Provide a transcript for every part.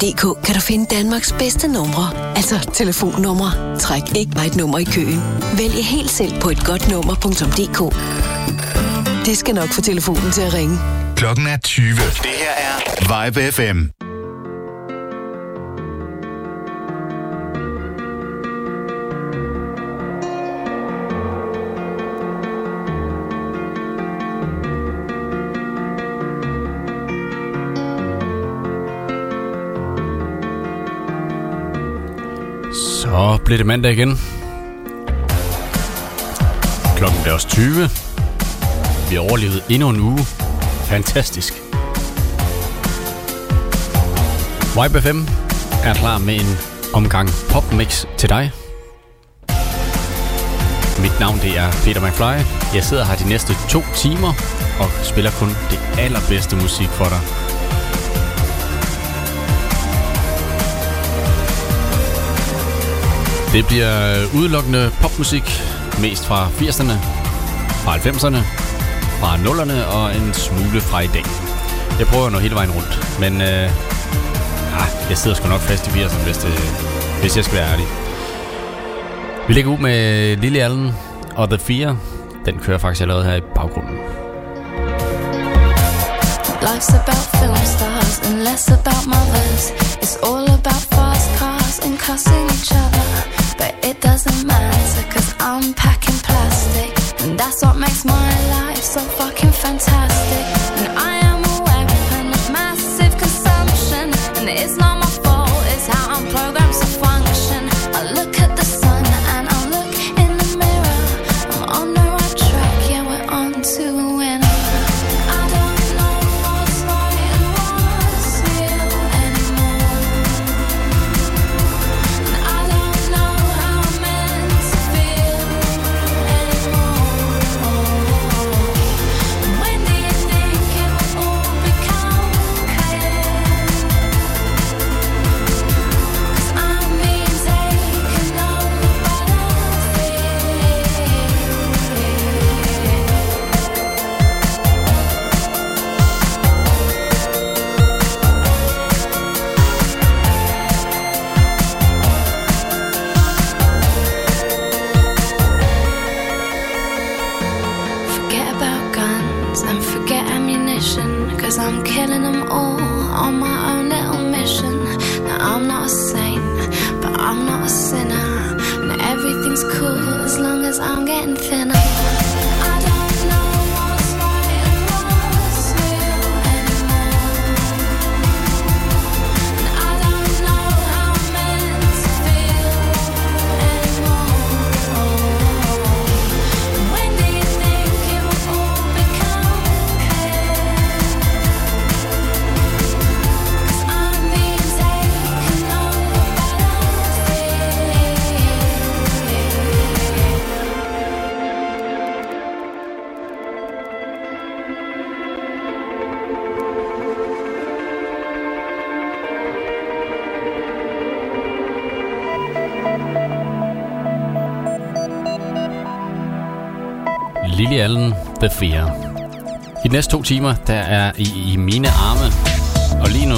DK kan du finde Danmarks bedste numre, altså telefonnumre. Træk ikke mig et nummer i køen. Vælg helt selv på et godt nummer.dk. Det skal nok få telefonen til at ringe. Klokken er 20. Det her er Vibe FM. Så bliver det mandag igen. Klokken er også 20. Vi har overlevet endnu en uge. Fantastisk. Vibe FM er klar med en omgang popmix til dig. Mit navn det er Peter McFly. Jeg sidder her de næste to timer og spiller kun det allerbedste musik for dig. Det bliver udelukkende popmusik, mest fra 80'erne, fra 90'erne, fra 0'erne og en smule fra i dag. Jeg prøver at nå hele vejen rundt, men øh, ah, jeg sidder sgu nok fast i 80'erne, hvis, det, hvis jeg skal være ærlig. Vi lægger ud med Lille Allen og The Fear. Den kører faktisk allerede her i baggrunden. Life's about film stars and less about mothers. It's all about fast cars and cussing each other. Doesn't matter cause I'm packing plastic. And that's what makes my life so fucking fantastic. The Fear. I de næste to timer, der er I i mine arme. Og lige nu,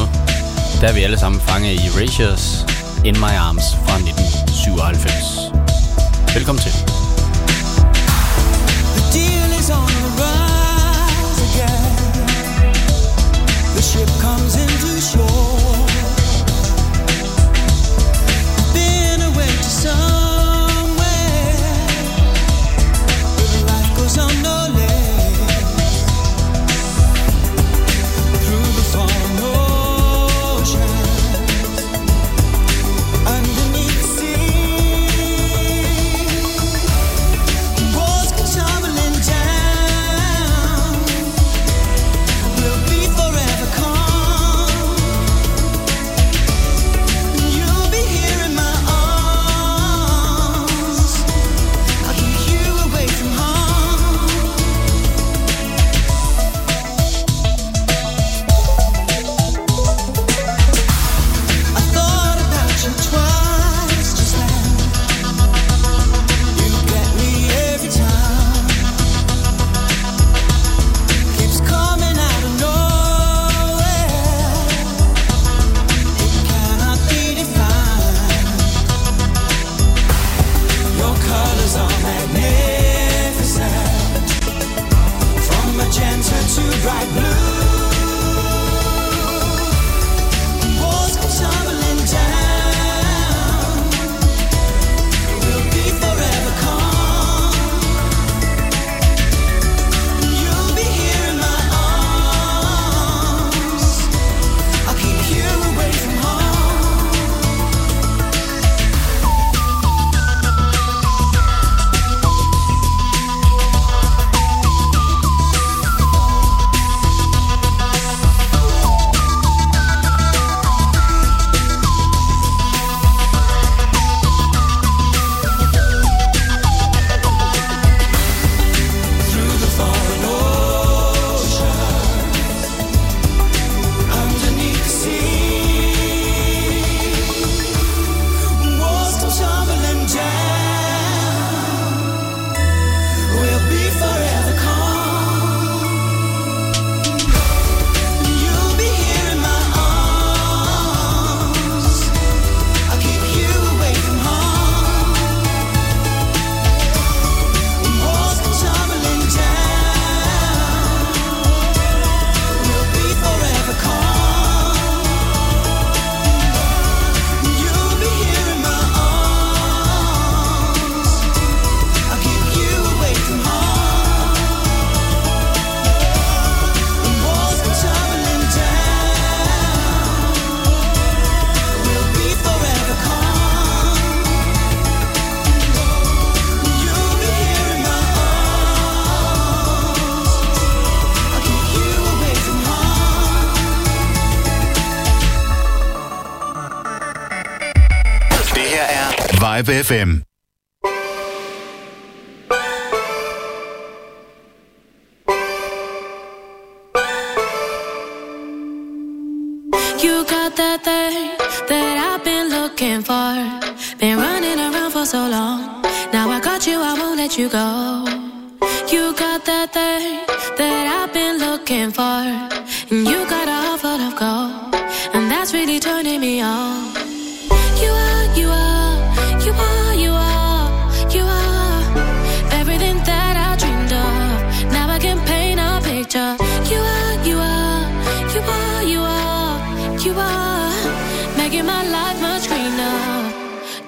der er vi alle sammen fanget i Erasures In My Arms fra 1997. Velkommen til. The deal is on the rise again. The ship comes into shore. Been away to some 5 FM. You got that thing that I've been looking for. Been running around for so long. Now I got you, I won't let you go. You got that thing that I've been looking for. And you got a heart full of gold. And that's really turning me on.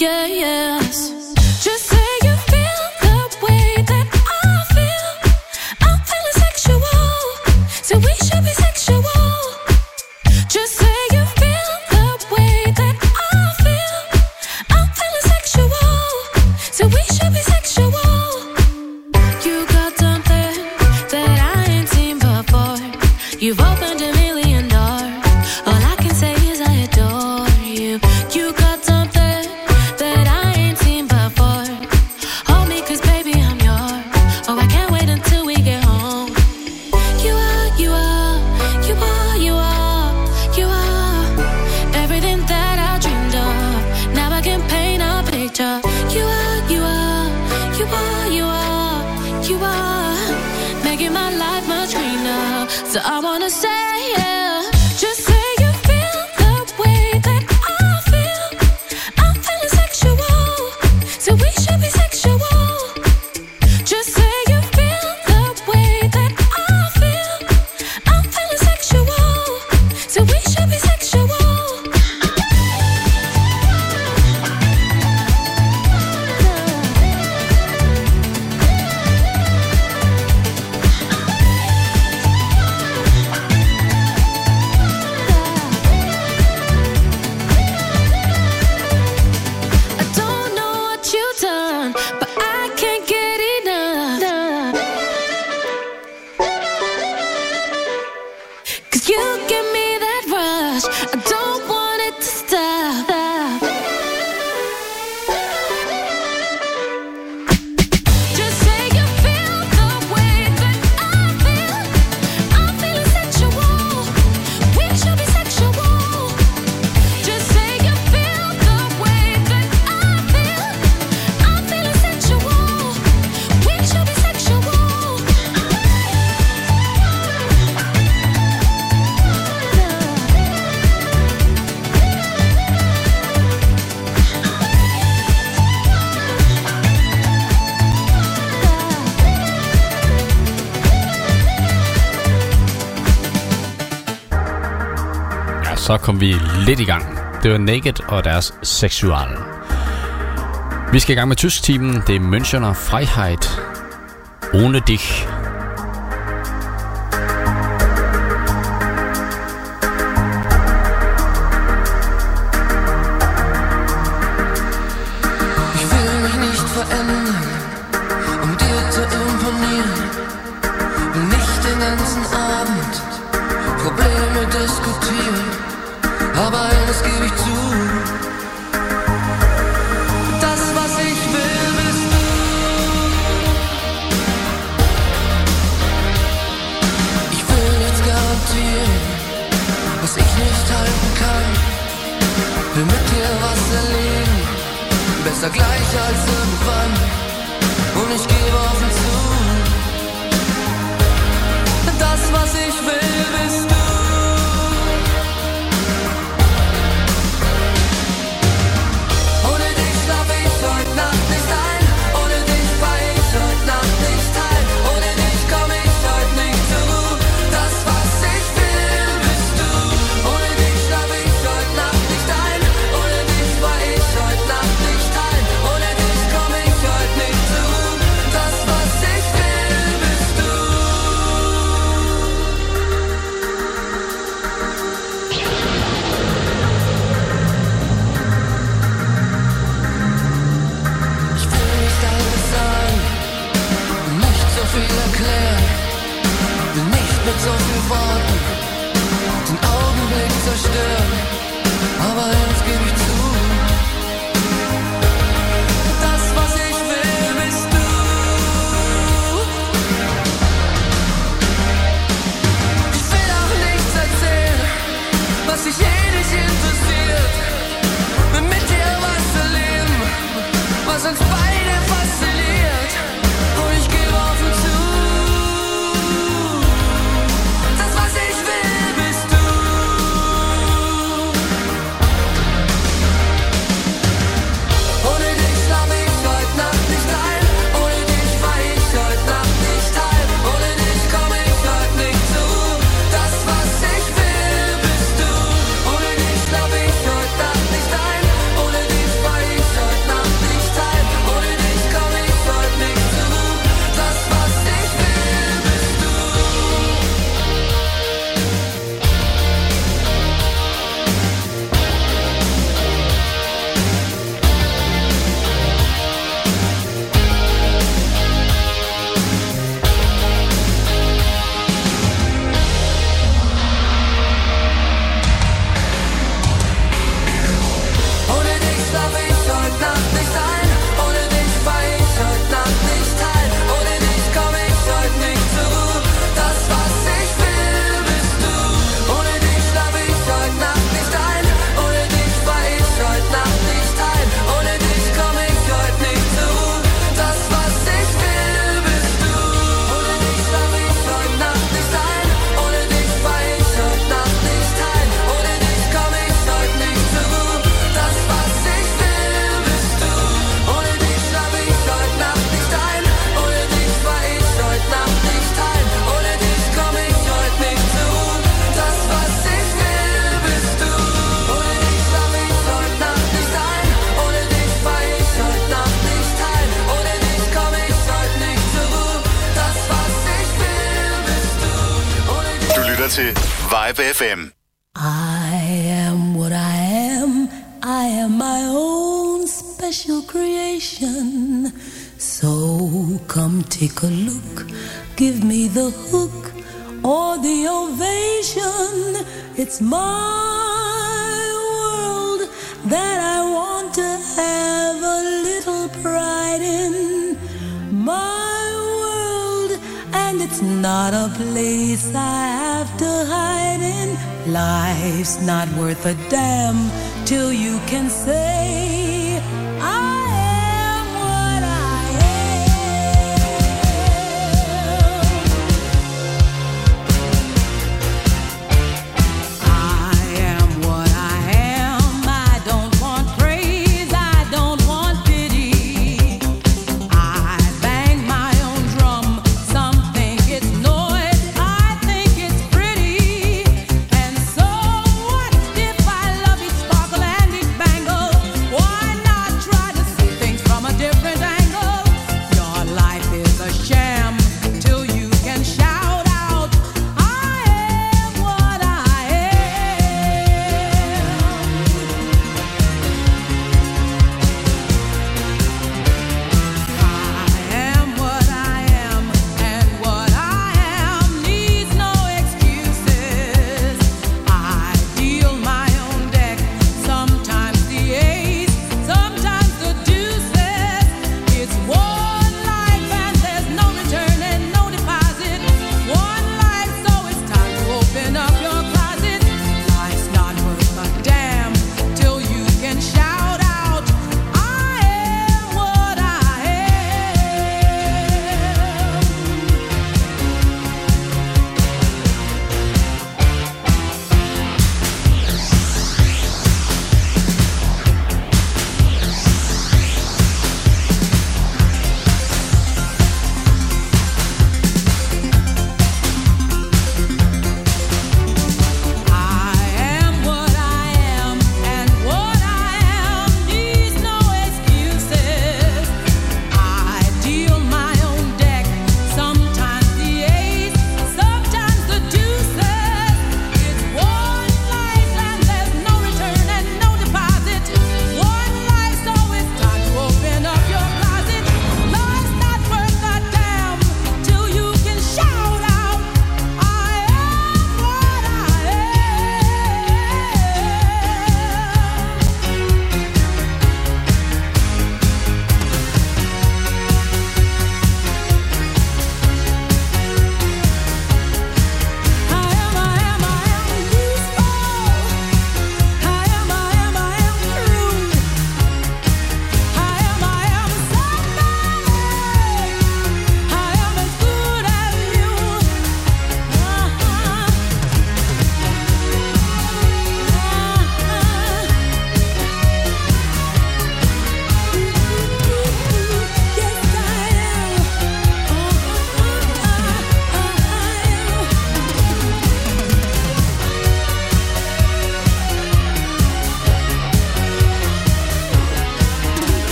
yeah, yeah. så kom vi lidt i gang. Det var Naked og deres Sexual. Vi skal i gang med tysk-timen. Det er Münchener Freiheit. Ohne dich.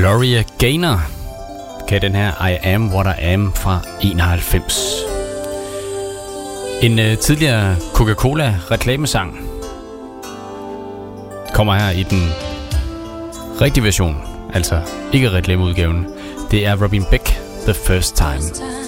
Gloria Gaynor kan den her I Am What I Am fra 91. En øh, tidligere Coca-Cola reklamesang kommer her i den rigtige version, altså ikke reklameudgaven. Det er Robin Beck, The First Time.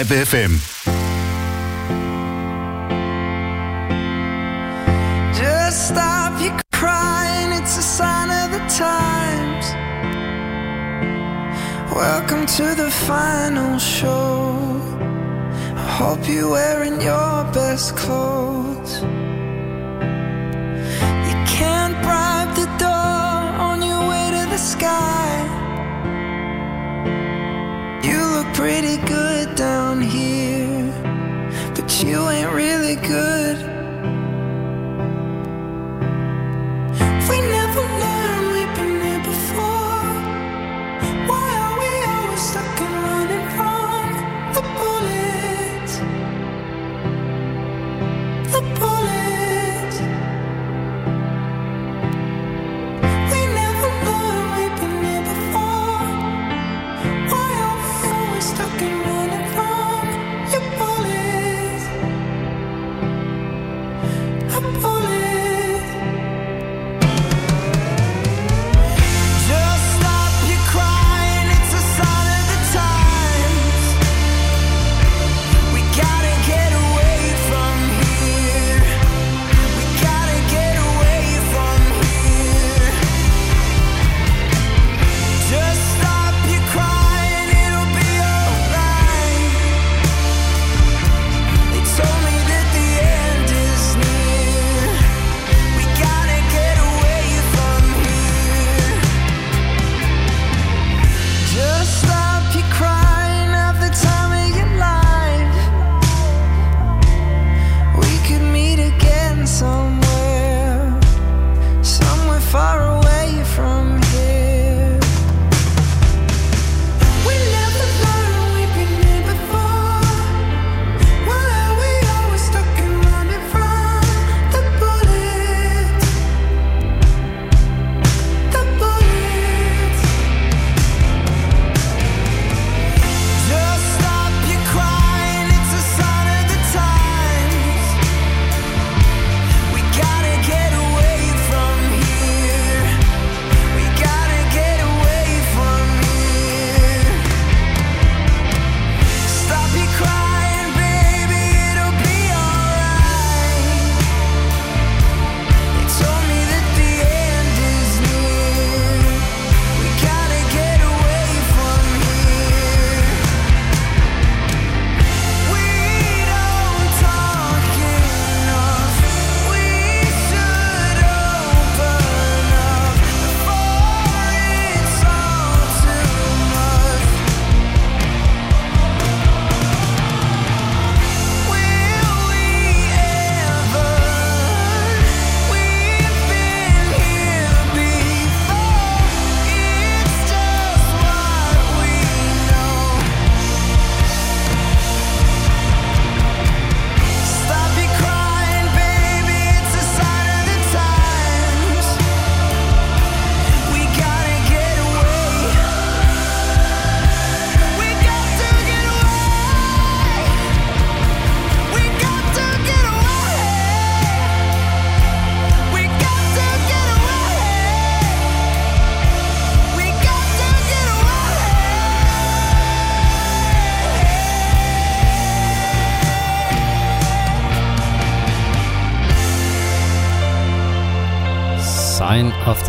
Live FM.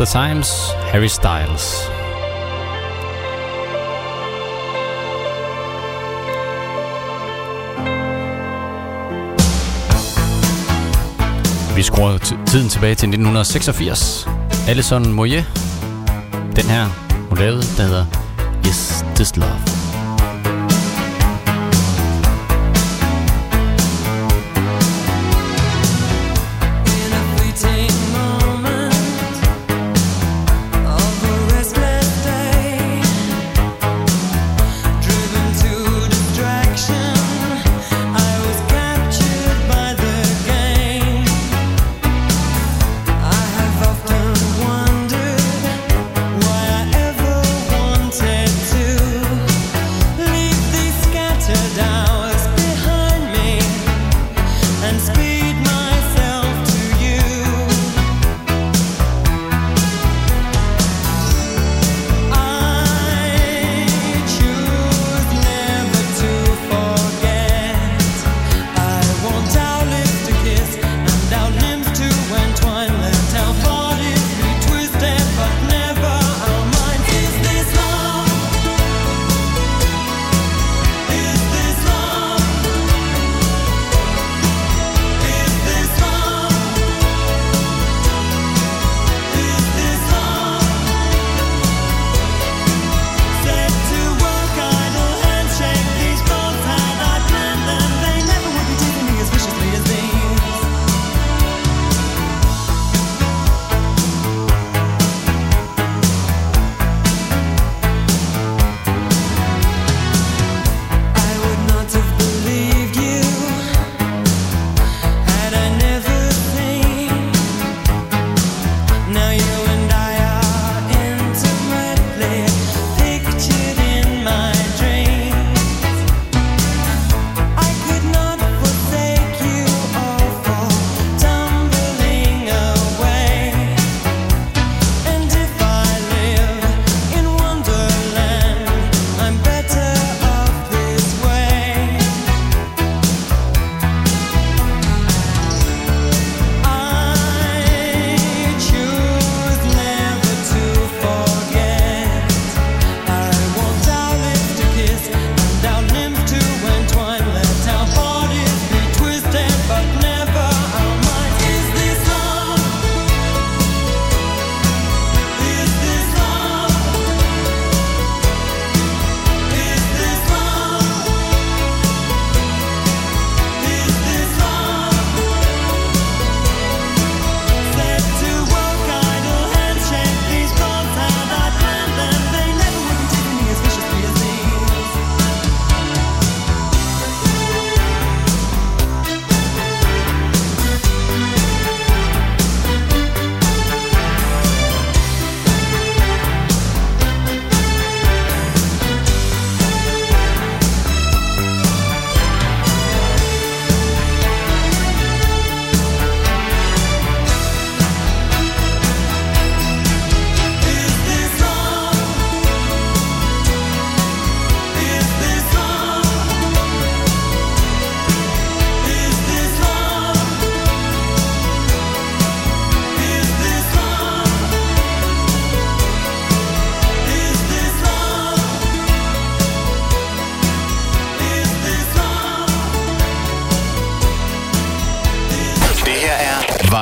the Times, Harry Styles. Vi skruer tiden tilbage til 1986. Alison Moyet, den her, hun lavede, der hedder Is This Love.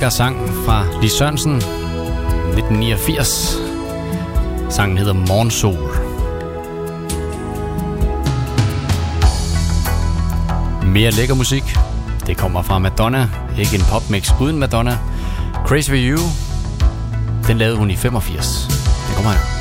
lækker sang fra Lis Sørensen, 1989. Sangen hedder Morgensol. Mere lækker musik. Det kommer fra Madonna. Ikke en popmix uden Madonna. Crazy for You. Den lavede hun i 85. Den kommer her.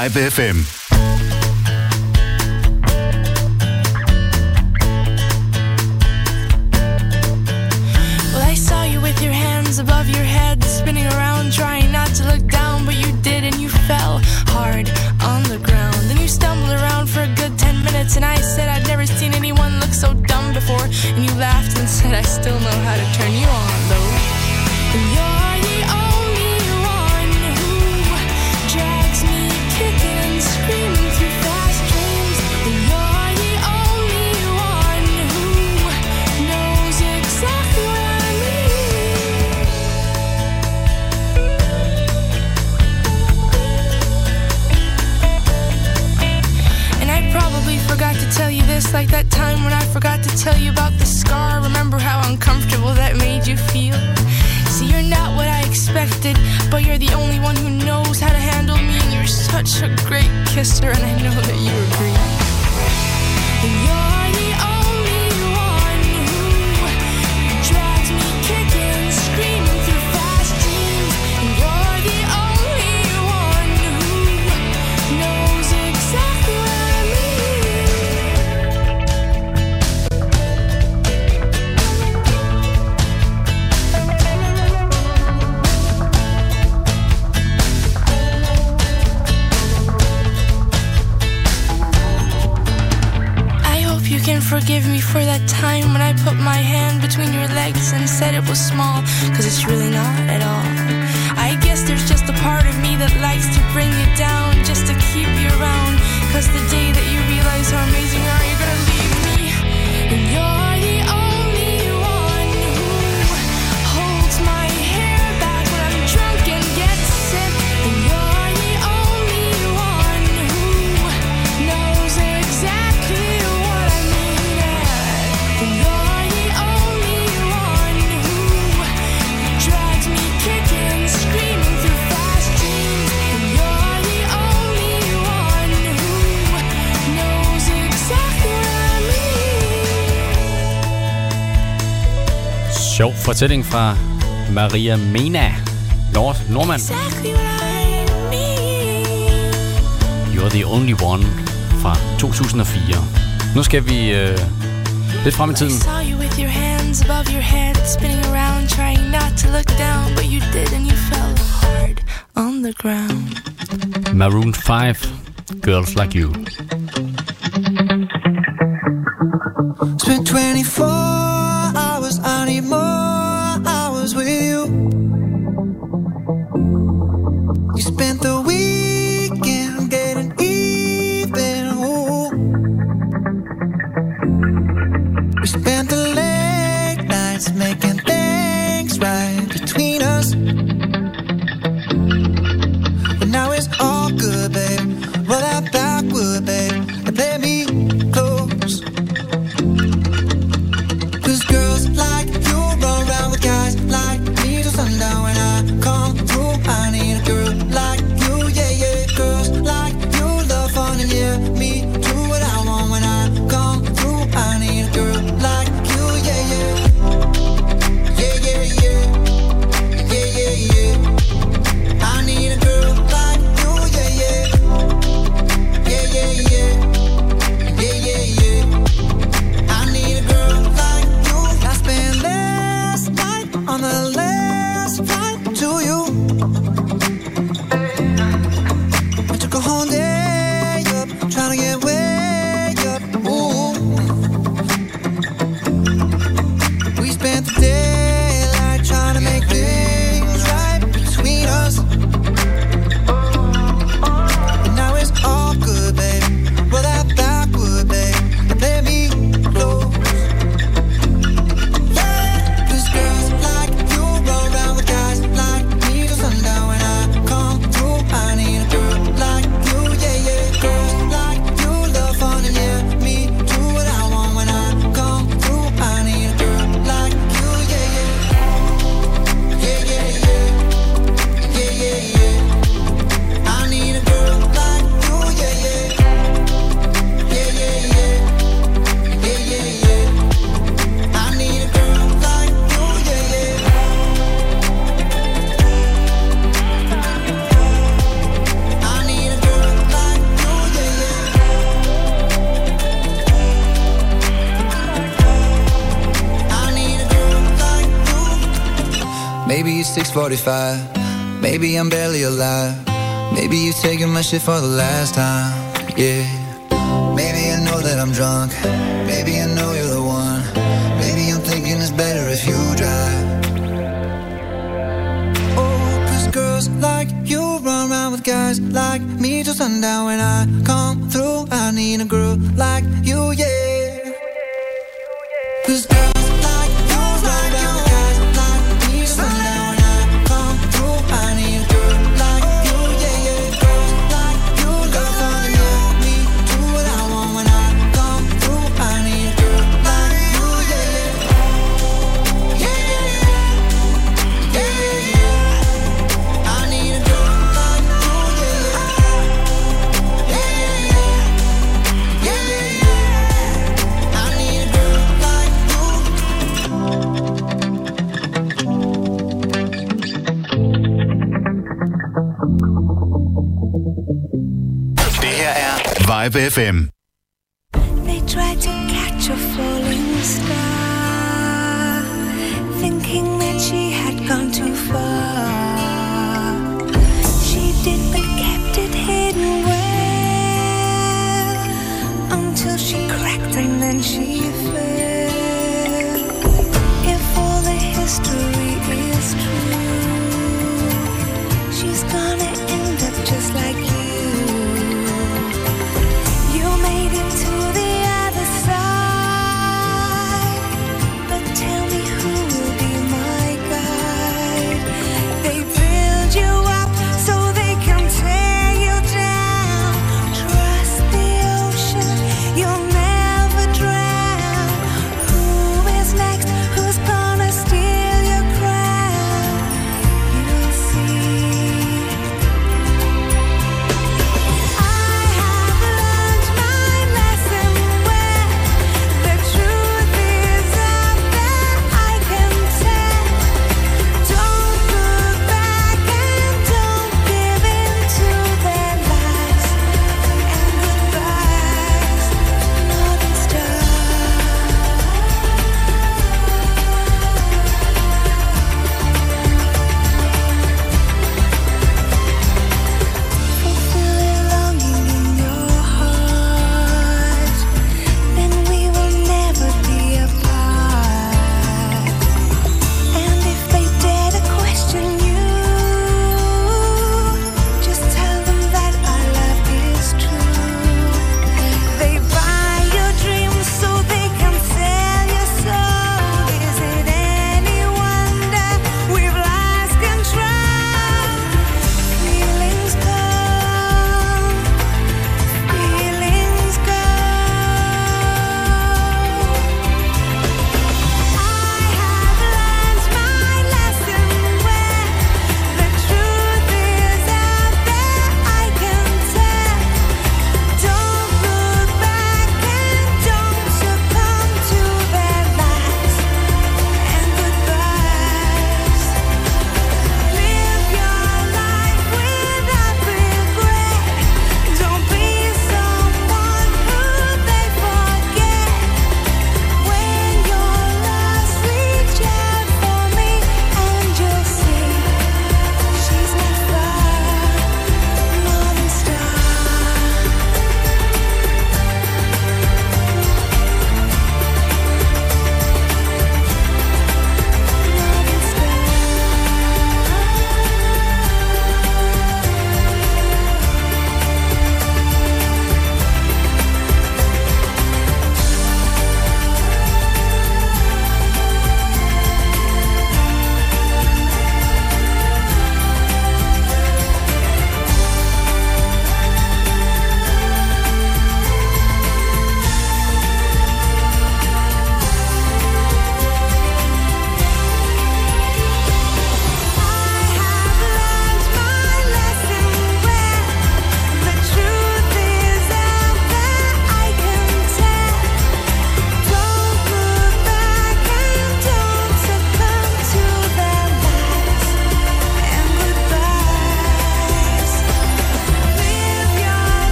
Vibe FM. tell you about the scar. Remember how uncomfortable that made you feel? See, you're not what I expected, but you're the only one who knows how to handle me, and you're such a great kisser, and I know that you agree. forgive me for that time when I put my hand between your legs and said it was small, cause it's really not at all. Fortælling fra Maria Mena, Nord Norman. You're the only one fra 2004. Nu skal vi øh, lidt frem i tiden. Maroon 5, Girls Like You. Spent 24 hours, anymore. 645 FM.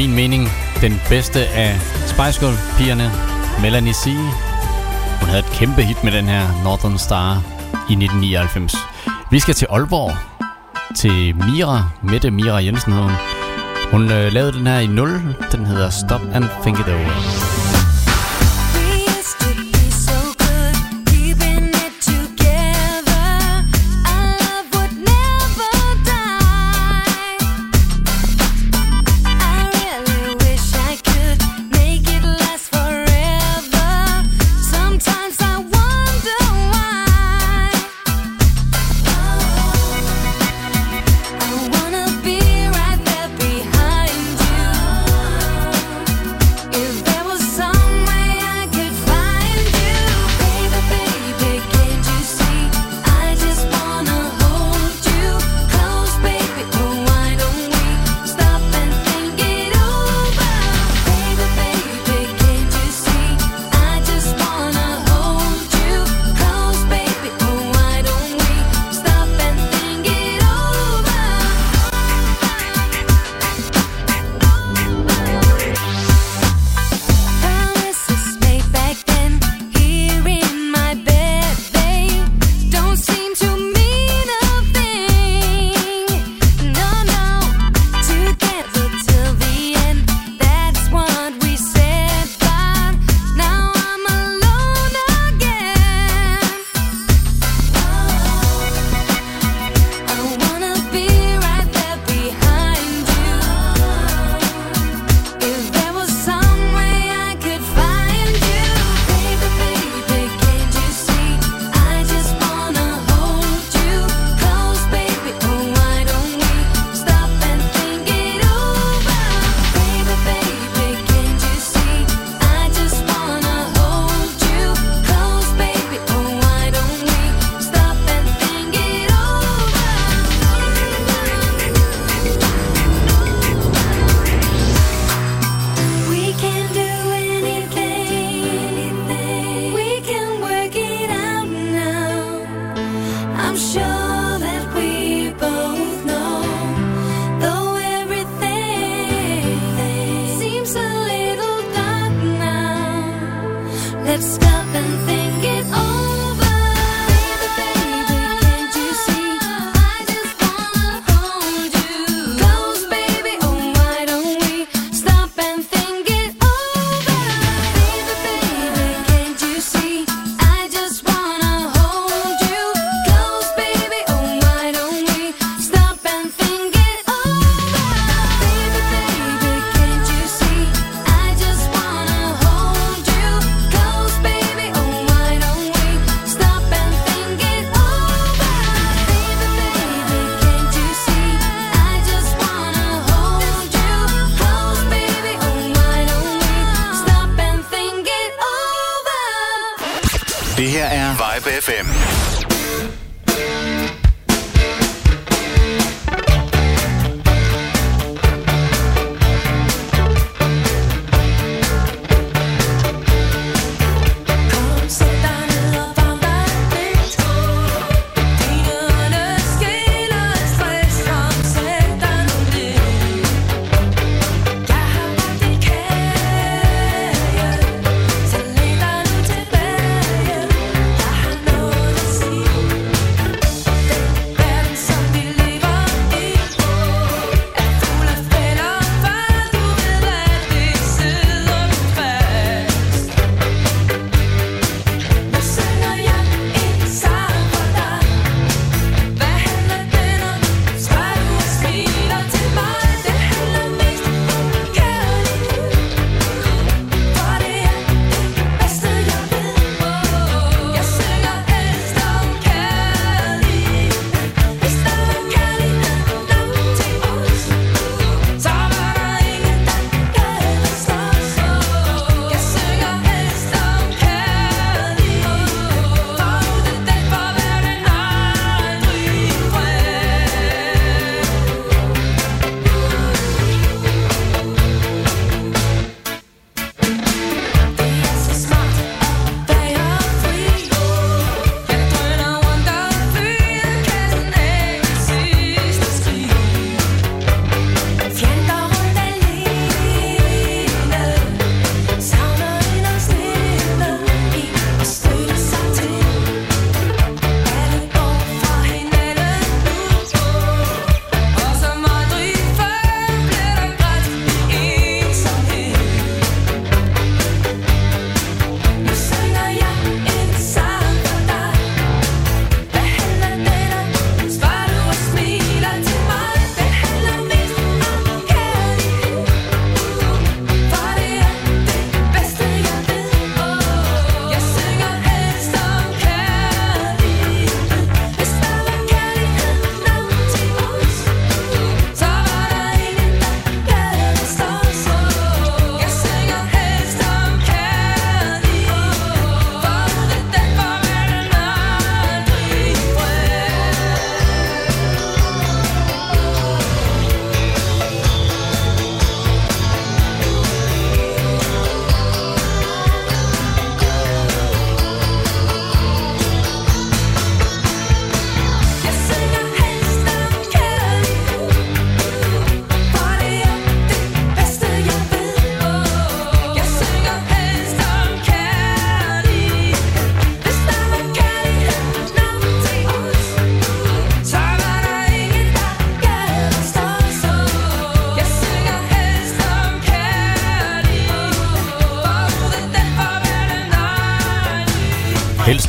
min mening den bedste af Spice Girl-pigerne, Melanie C. Hun havde et kæmpe hit med den her Northern Star i 1999. Vi skal til Aalborg, til Mira, Mette Mira Jensen hedder hun. Hun øh, lavede den her i 0, den hedder Stop and Think It Over.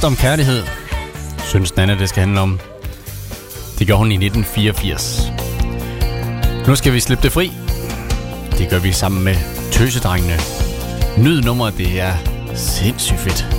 Gift om kærlighed, synes Nana, det skal handle om. Det gjorde hun i 1984. Nu skal vi slippe det fri. Det gør vi sammen med tøsedrengene. Nyd nummer, det er sindssygt fedt.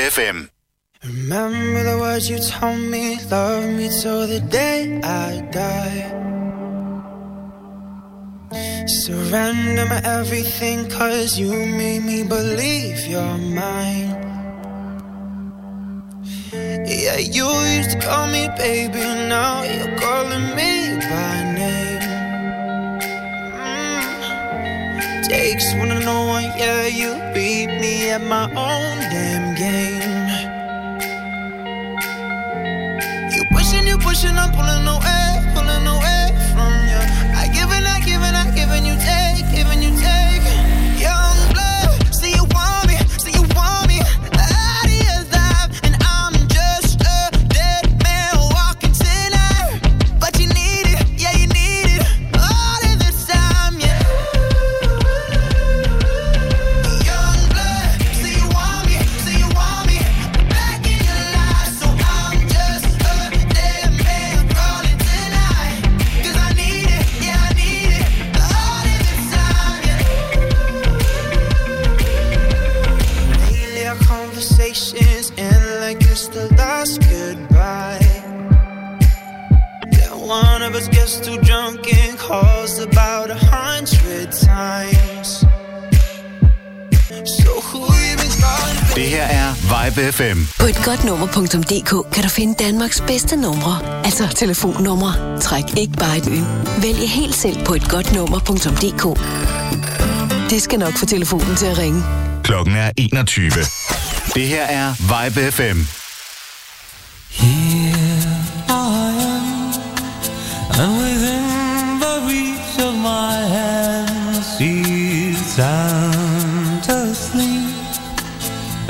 FFM. Det her er Vibe FM. På et etgodtnummer.dk kan du finde Danmarks bedste numre. Altså telefonnumre. Træk ikke bare et øl. Vælg helt selv på et etgodtnummer.dk. Det skal nok få telefonen til at ringe. Klokken er 21. Det her er Vibe FM. Yeah.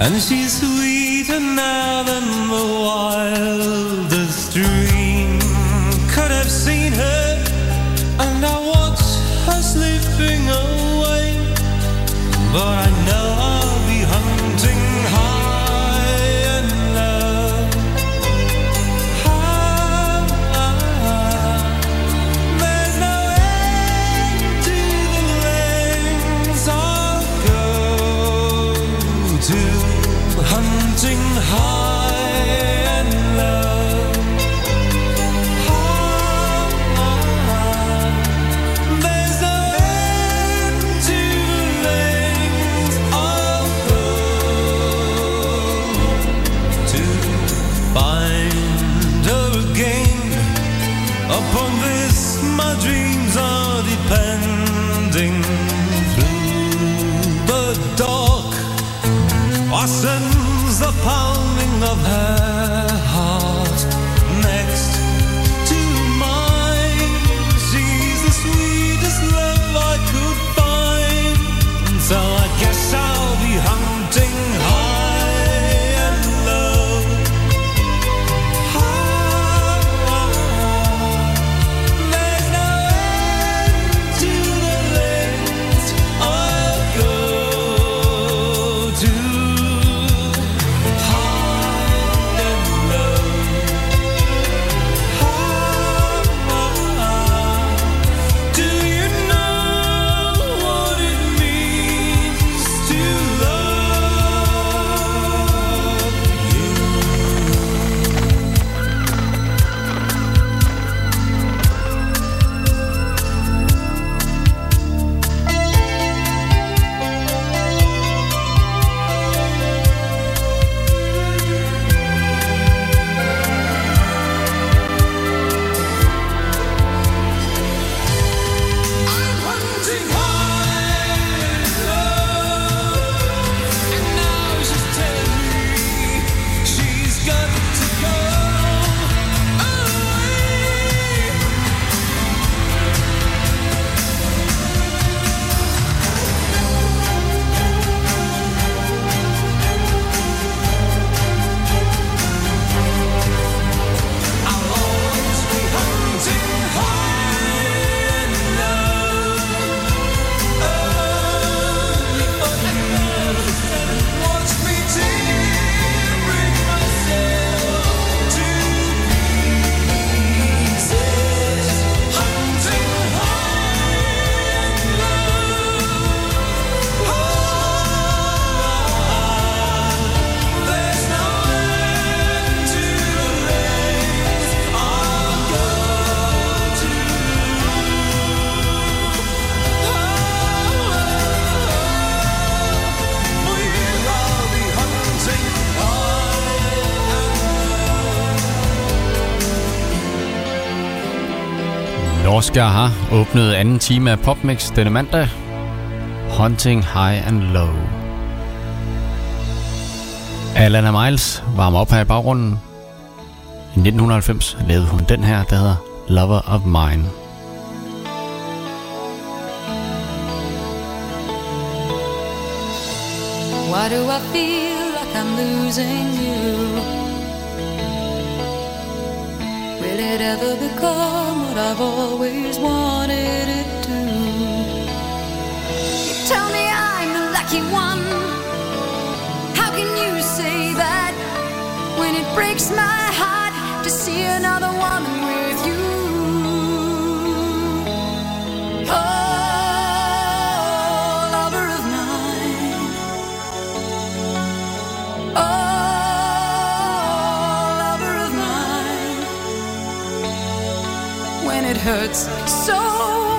And she's sweeter now than the wildest dream. Could have seen her And I watch her slipping away. But I Oscar har åbnet anden time af Popmix denne mandag. Hunting High and Low. Alana Miles varmer op her i baggrunden. I 1990 lavede hun den her, der hedder Lover of Mine. Why do I feel like I'm losing you? Will it ever become I've always wanted it to? You tell me I'm the lucky one. How can you say that when it breaks my heart to see another woman hurts so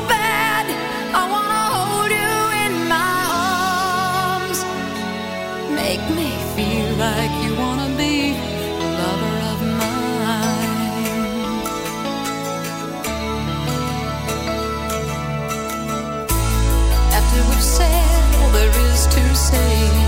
bad, I wanna hold you in my arms. Make me feel like you wanna be a lover of mine. After we've said all there is to say.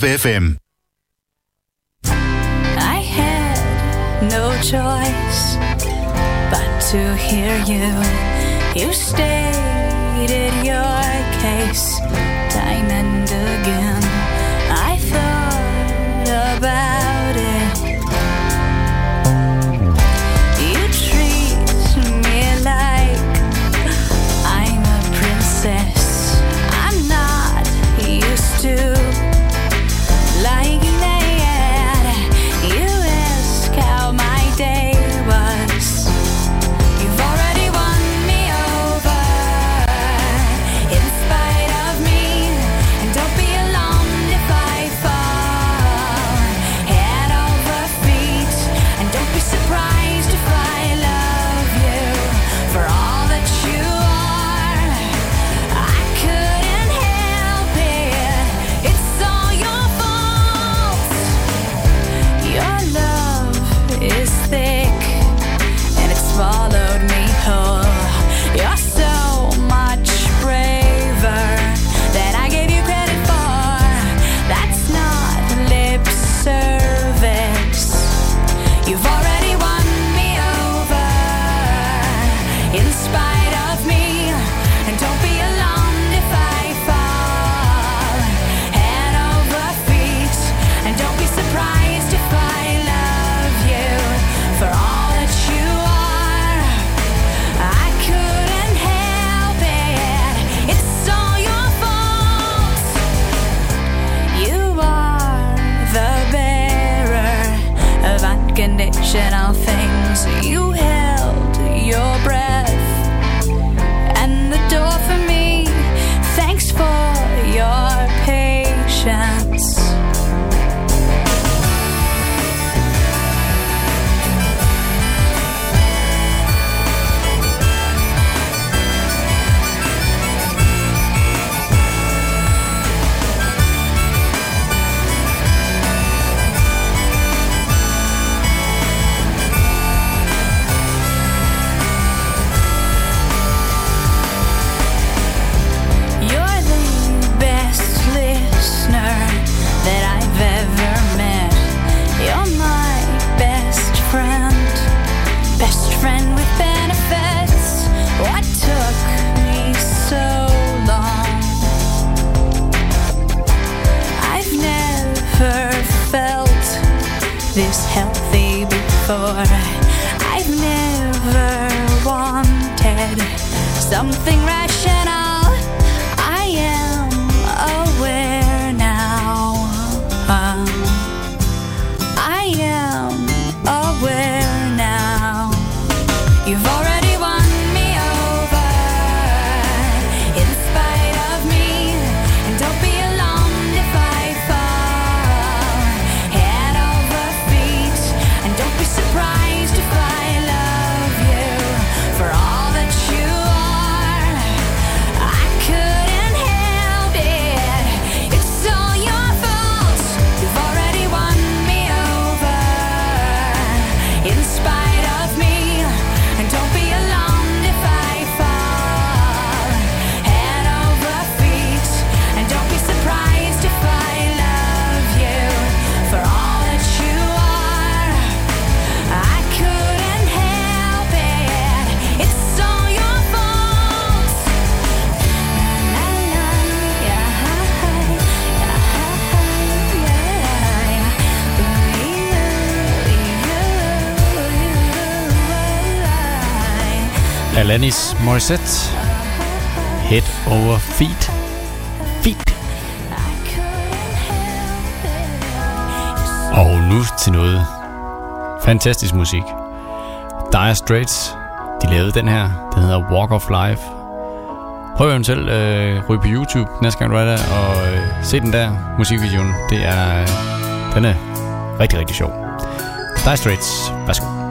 FM. I had no choice but to hear you. You stated for. I've never wanted something rational. Morissette. Head over feet. Feet. Og nu til noget fantastisk musik. Dire Straits, de lavede den her. Den hedder Walk of Life. Prøv eventuelt øh, ryge på YouTube næste gang du er der, og øh, se den der musikvideoen. Det er, øh, den er rigtig, rigtig sjov. Dire Straits, værsgo.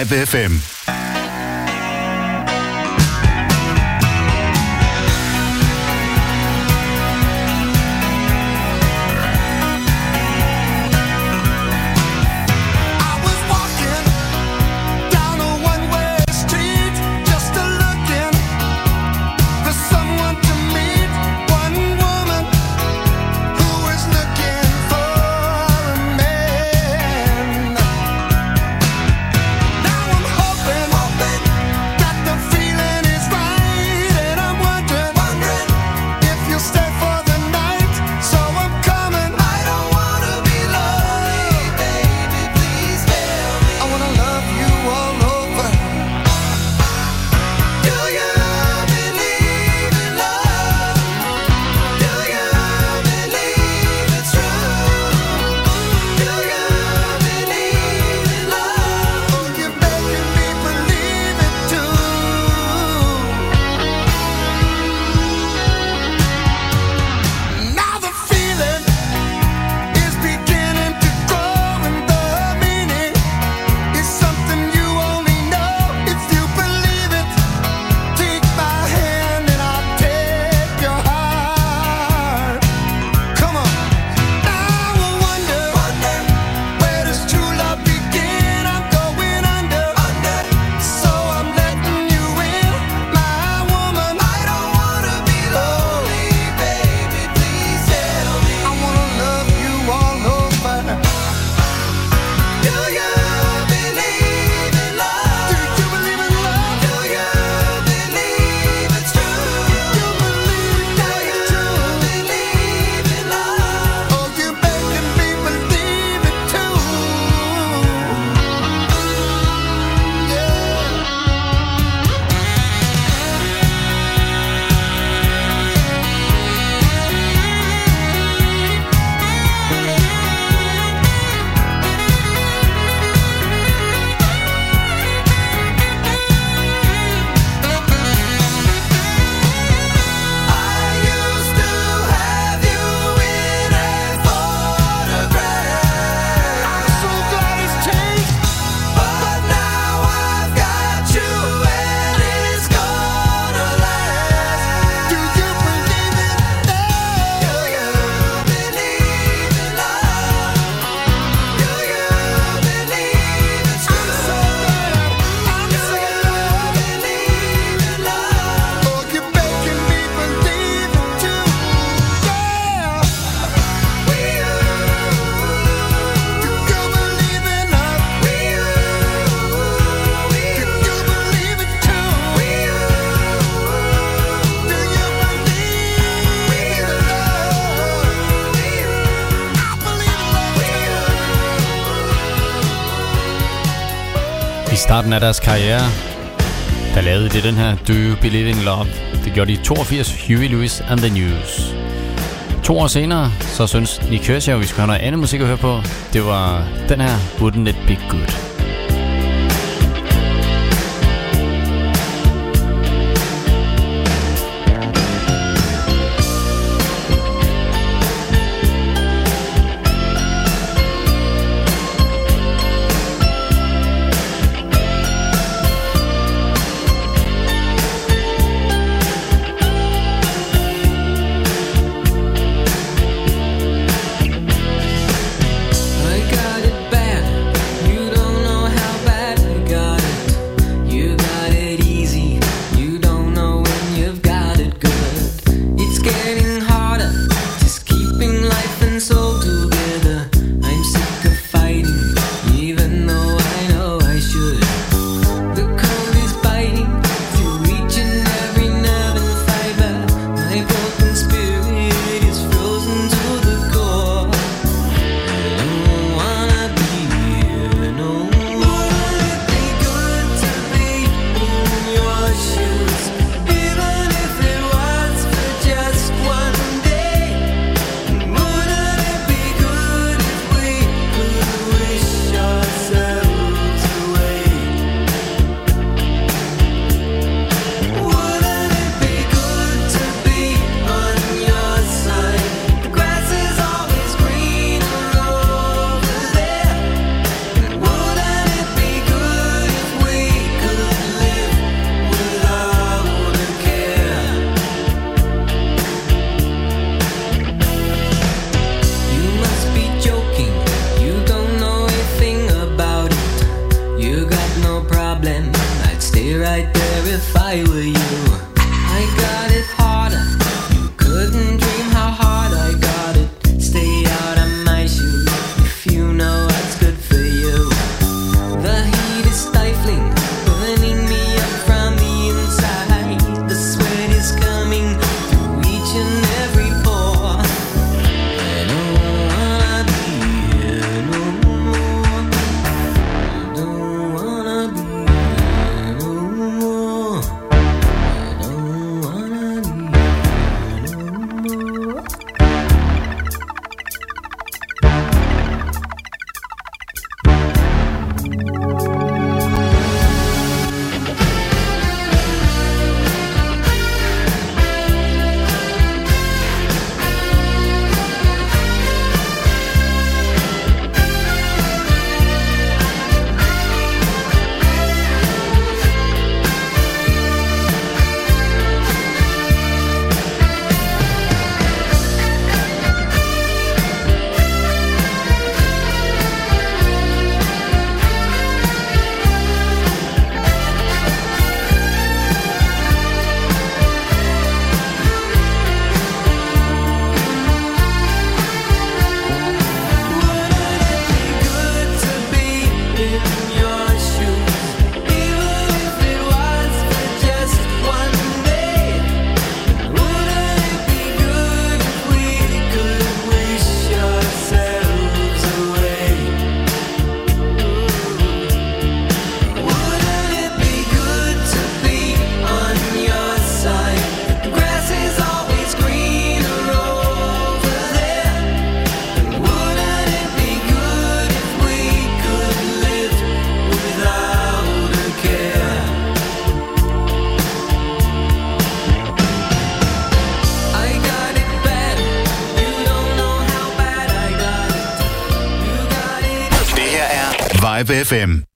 Live FM. starten af deres karriere, der lavede de den her Do You Believe in Love. Det gjorde de 82 Huey Lewis and the News. To år senere, så synes Nick Kershaw, vi skulle have noget andet musik at høre på. Det var den her Wouldn't It Be Good. Er FM.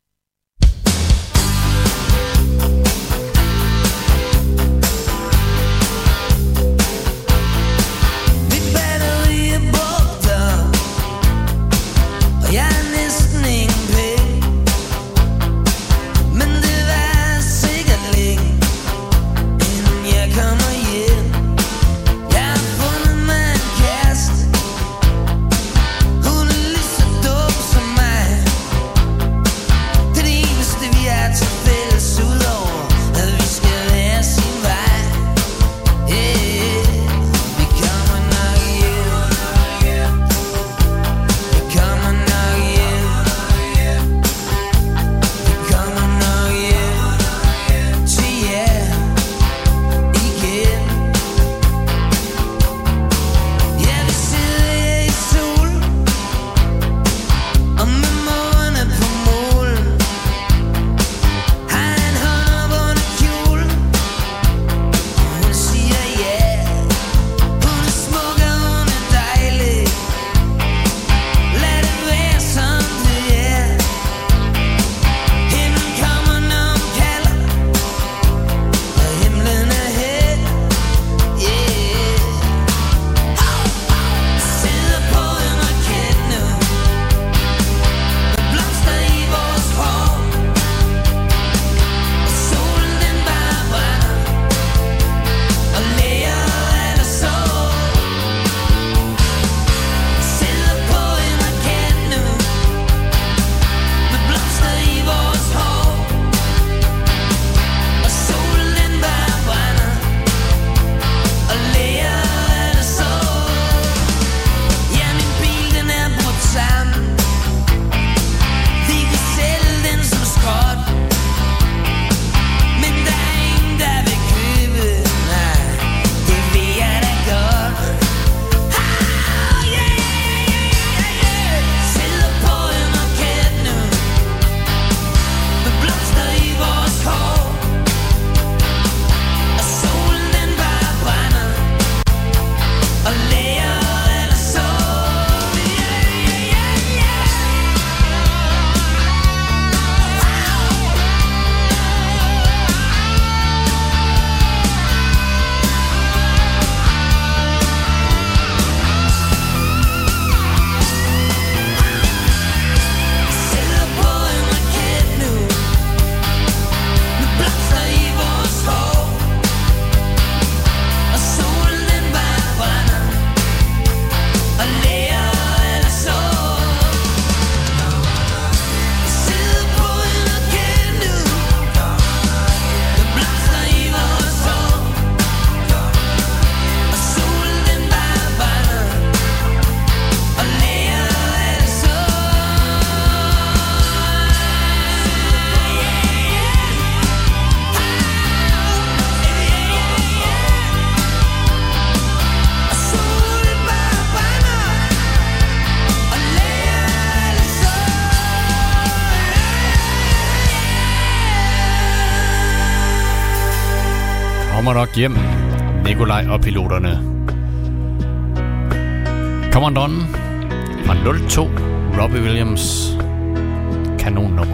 hjem, Nikolaj og piloterne. Kommandonen fra 02, Robbie Williams. Kanon nummer.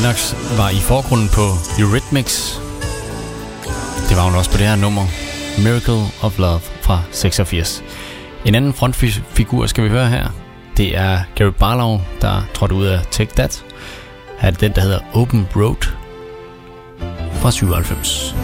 Lennox var i forgrunden på Eurythmics. Det var hun også på det her nummer, Miracle of Love fra 86. En anden frontfigur skal vi høre her. Det er Gary Barlow, der trådte ud af Take That. Her er det den, der hedder Open Road fra 97.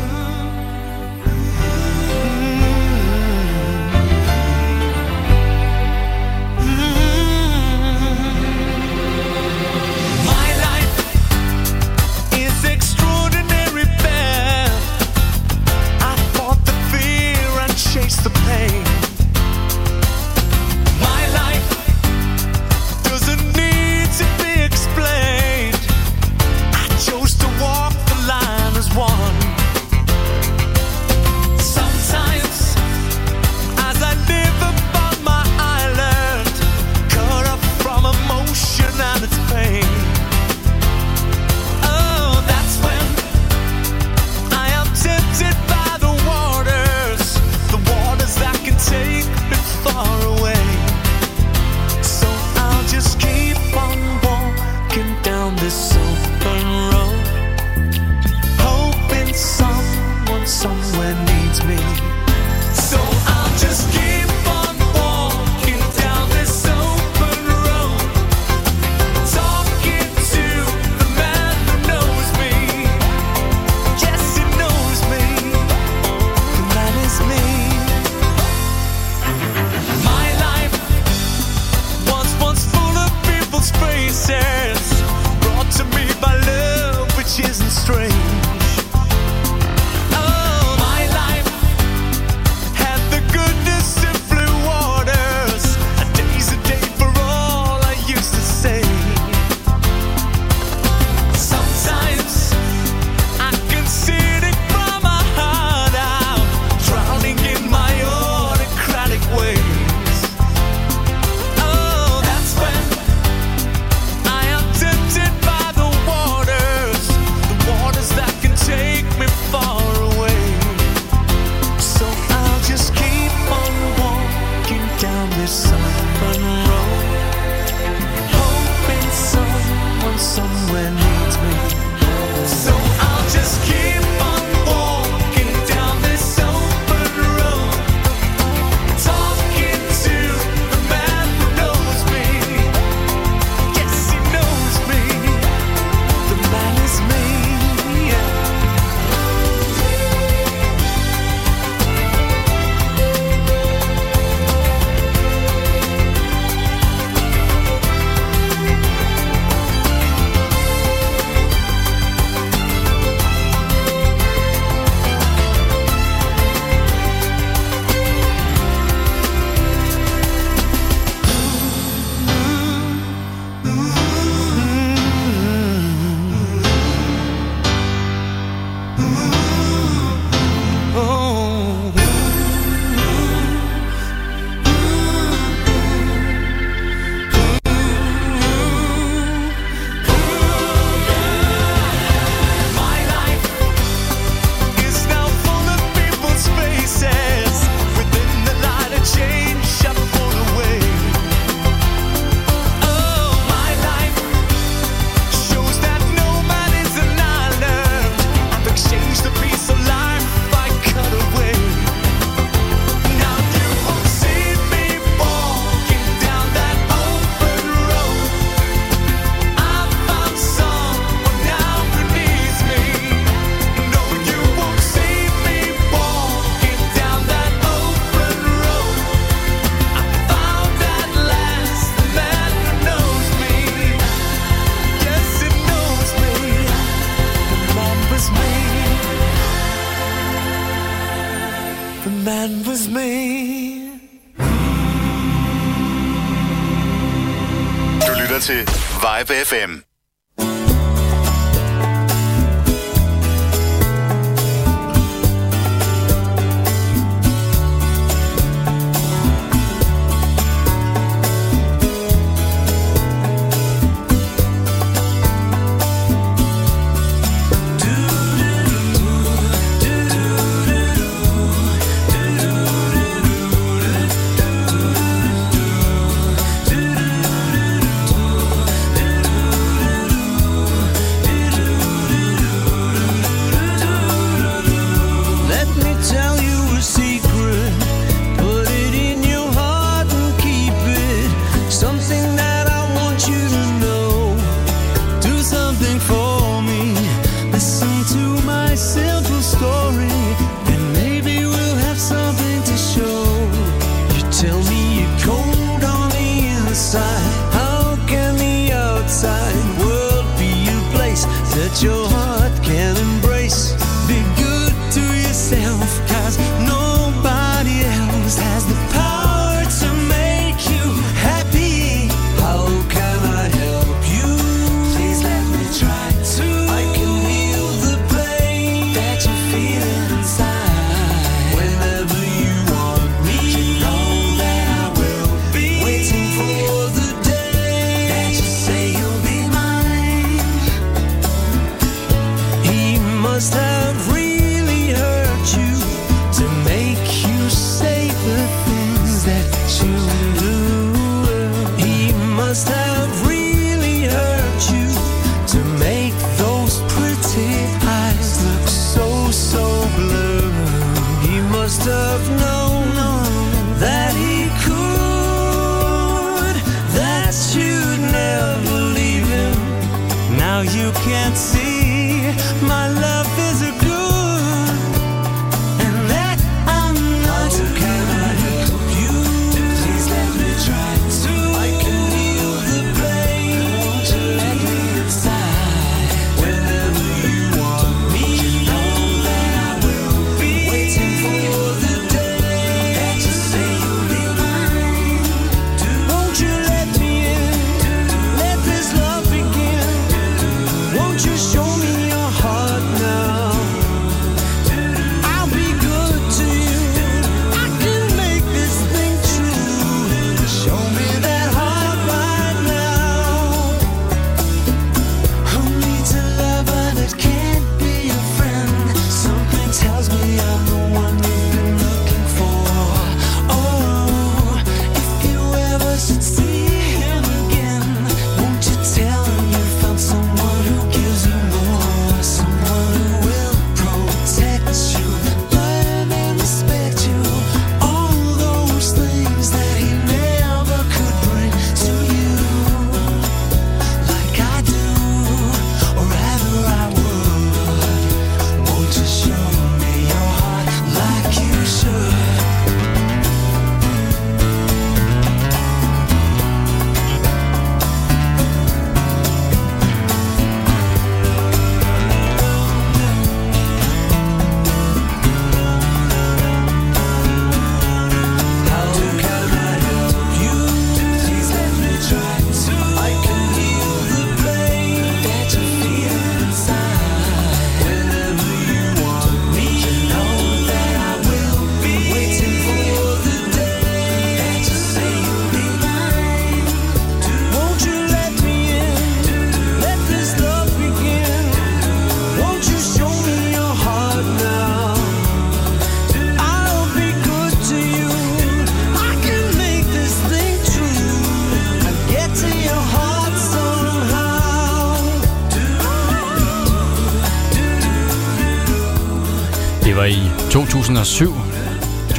til Vibe FM.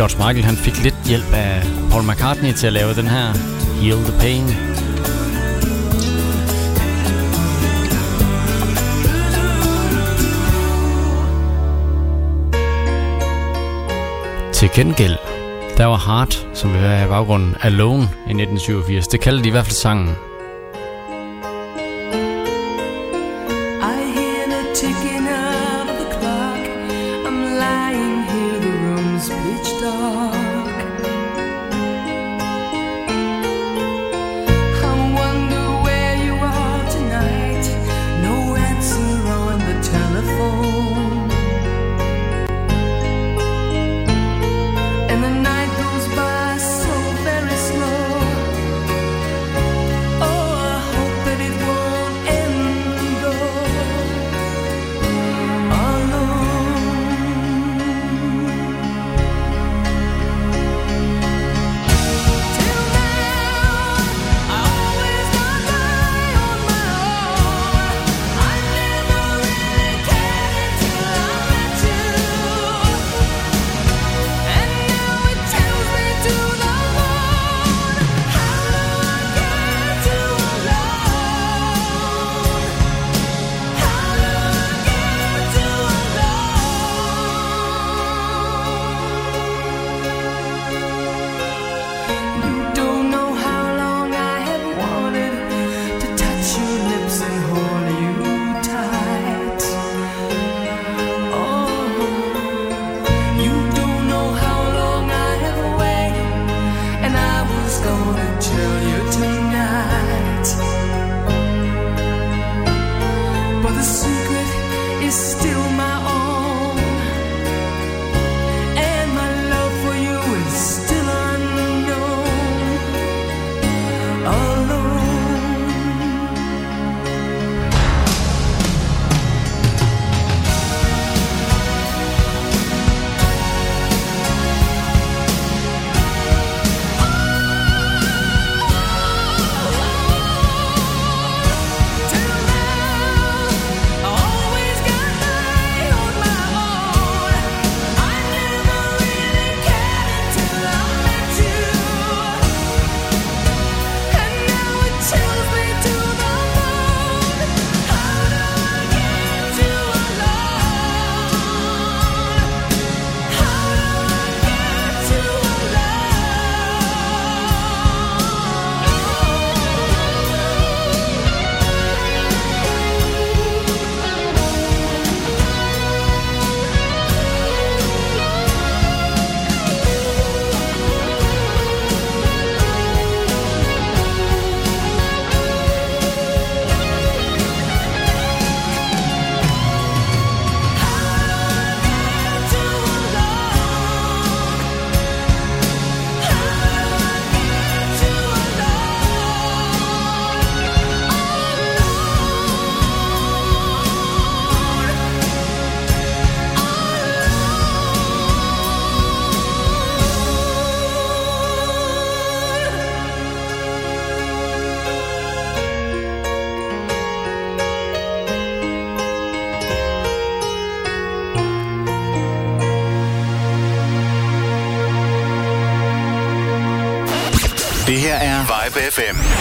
George Michael han fik lidt hjælp af Paul McCartney til at lave den her Heal the Pain. Til gengæld, der var Hart, som vi hører i baggrunden, Alone i 1987. Det kaldte de i hvert fald sangen. FM.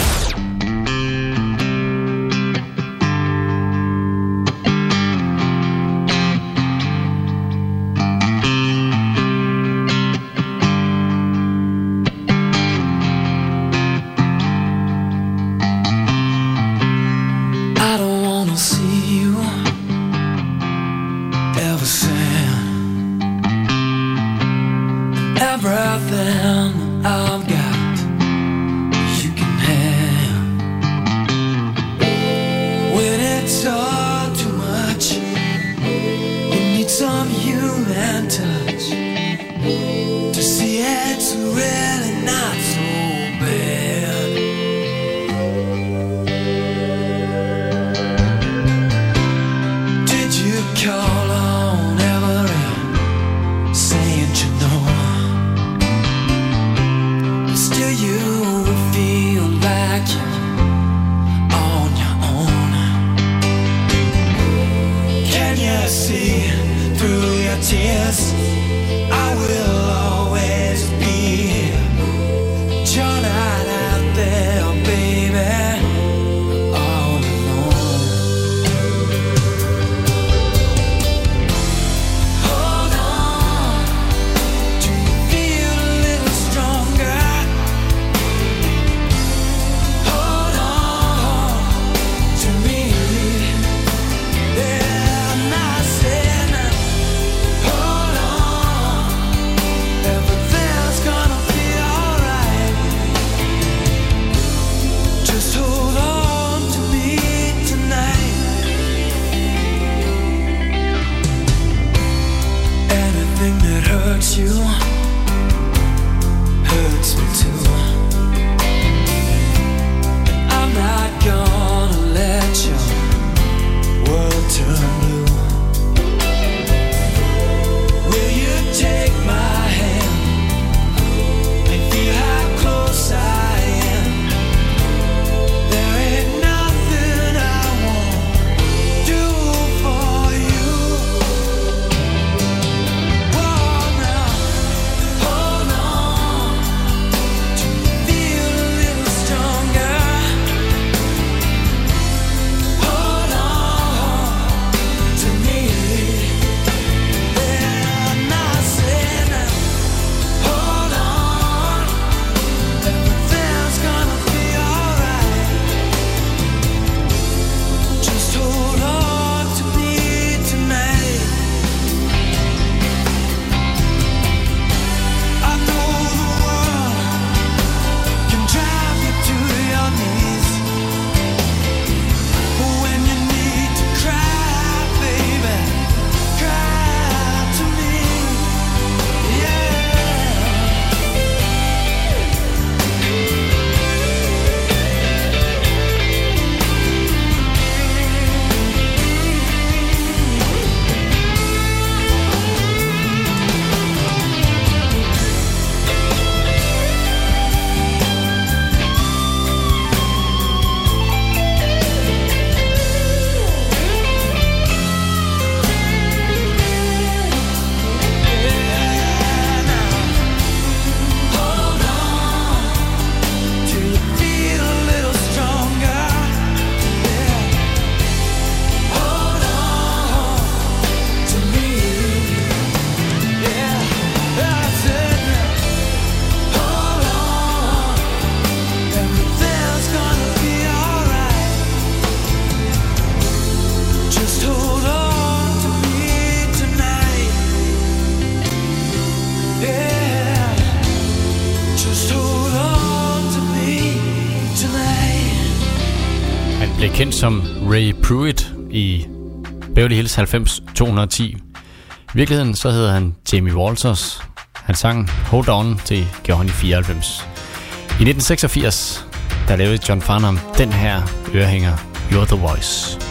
Ray Pruitt i Beverly Hills 90 210. I virkeligheden så hedder han Jamie Walters. Han sang Hold On til Johnny 94. I 1986, der lavede John Farnham den her ørehænger, You're the Voice.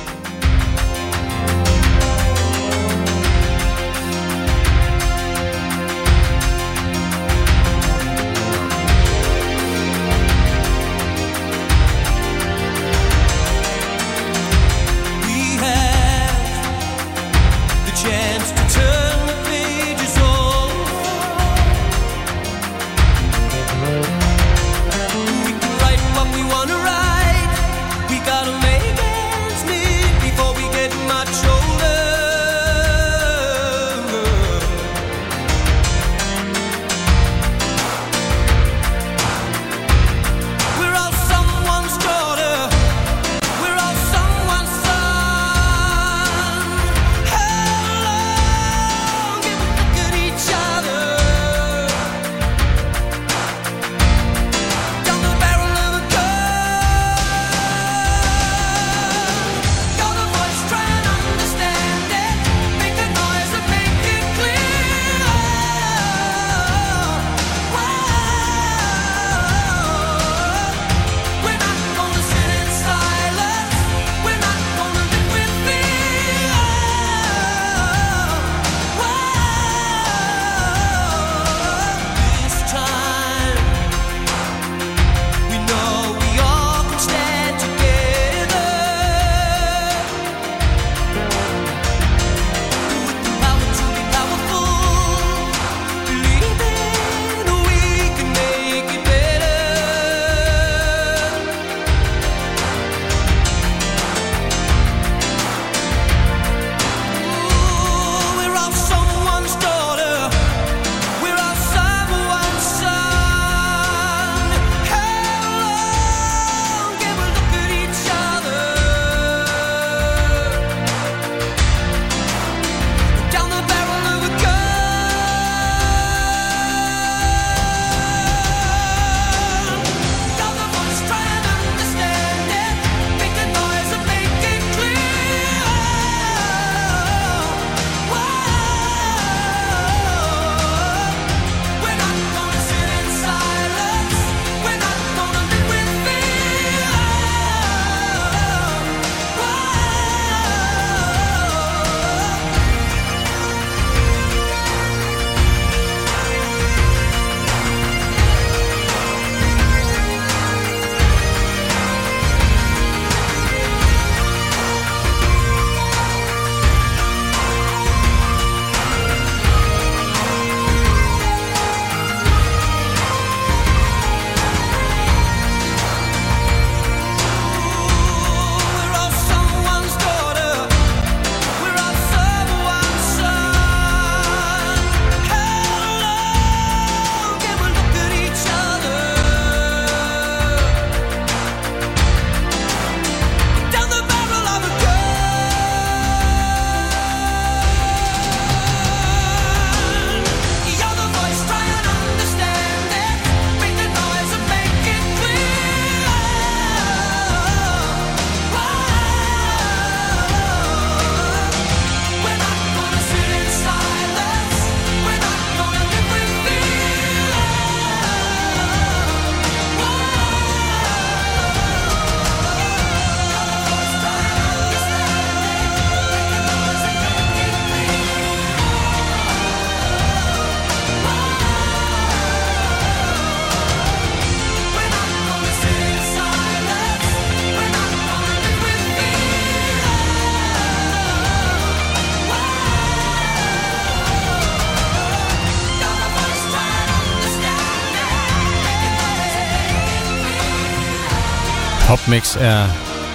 Mix er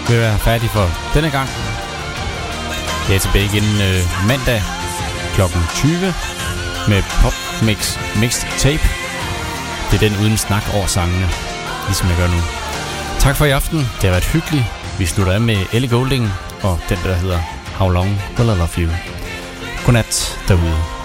ved at være færdig for denne gang. Jeg er tilbage igen øh, mandag kl. 20 med Popmix Mixed Tape. Det er den uden snak over sangene, ligesom jeg gør nu. Tak for i aften. Det har været hyggeligt. Vi slutter af med Ellie Golding og den, der hedder How Long Will I Love You. Godnat derude.